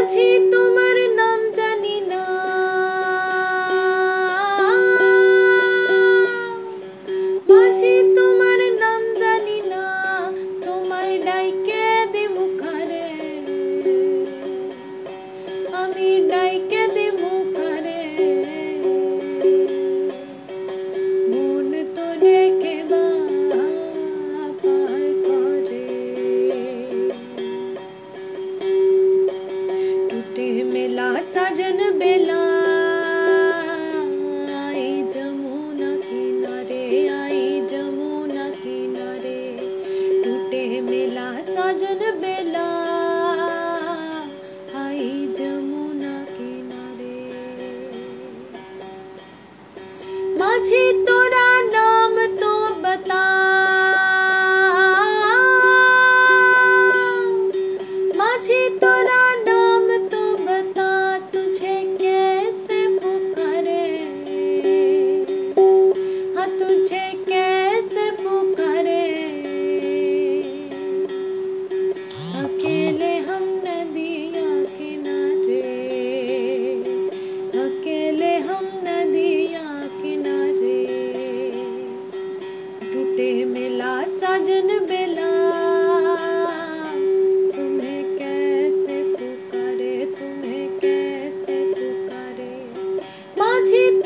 মাঝি তোমার 七朵。মাঝে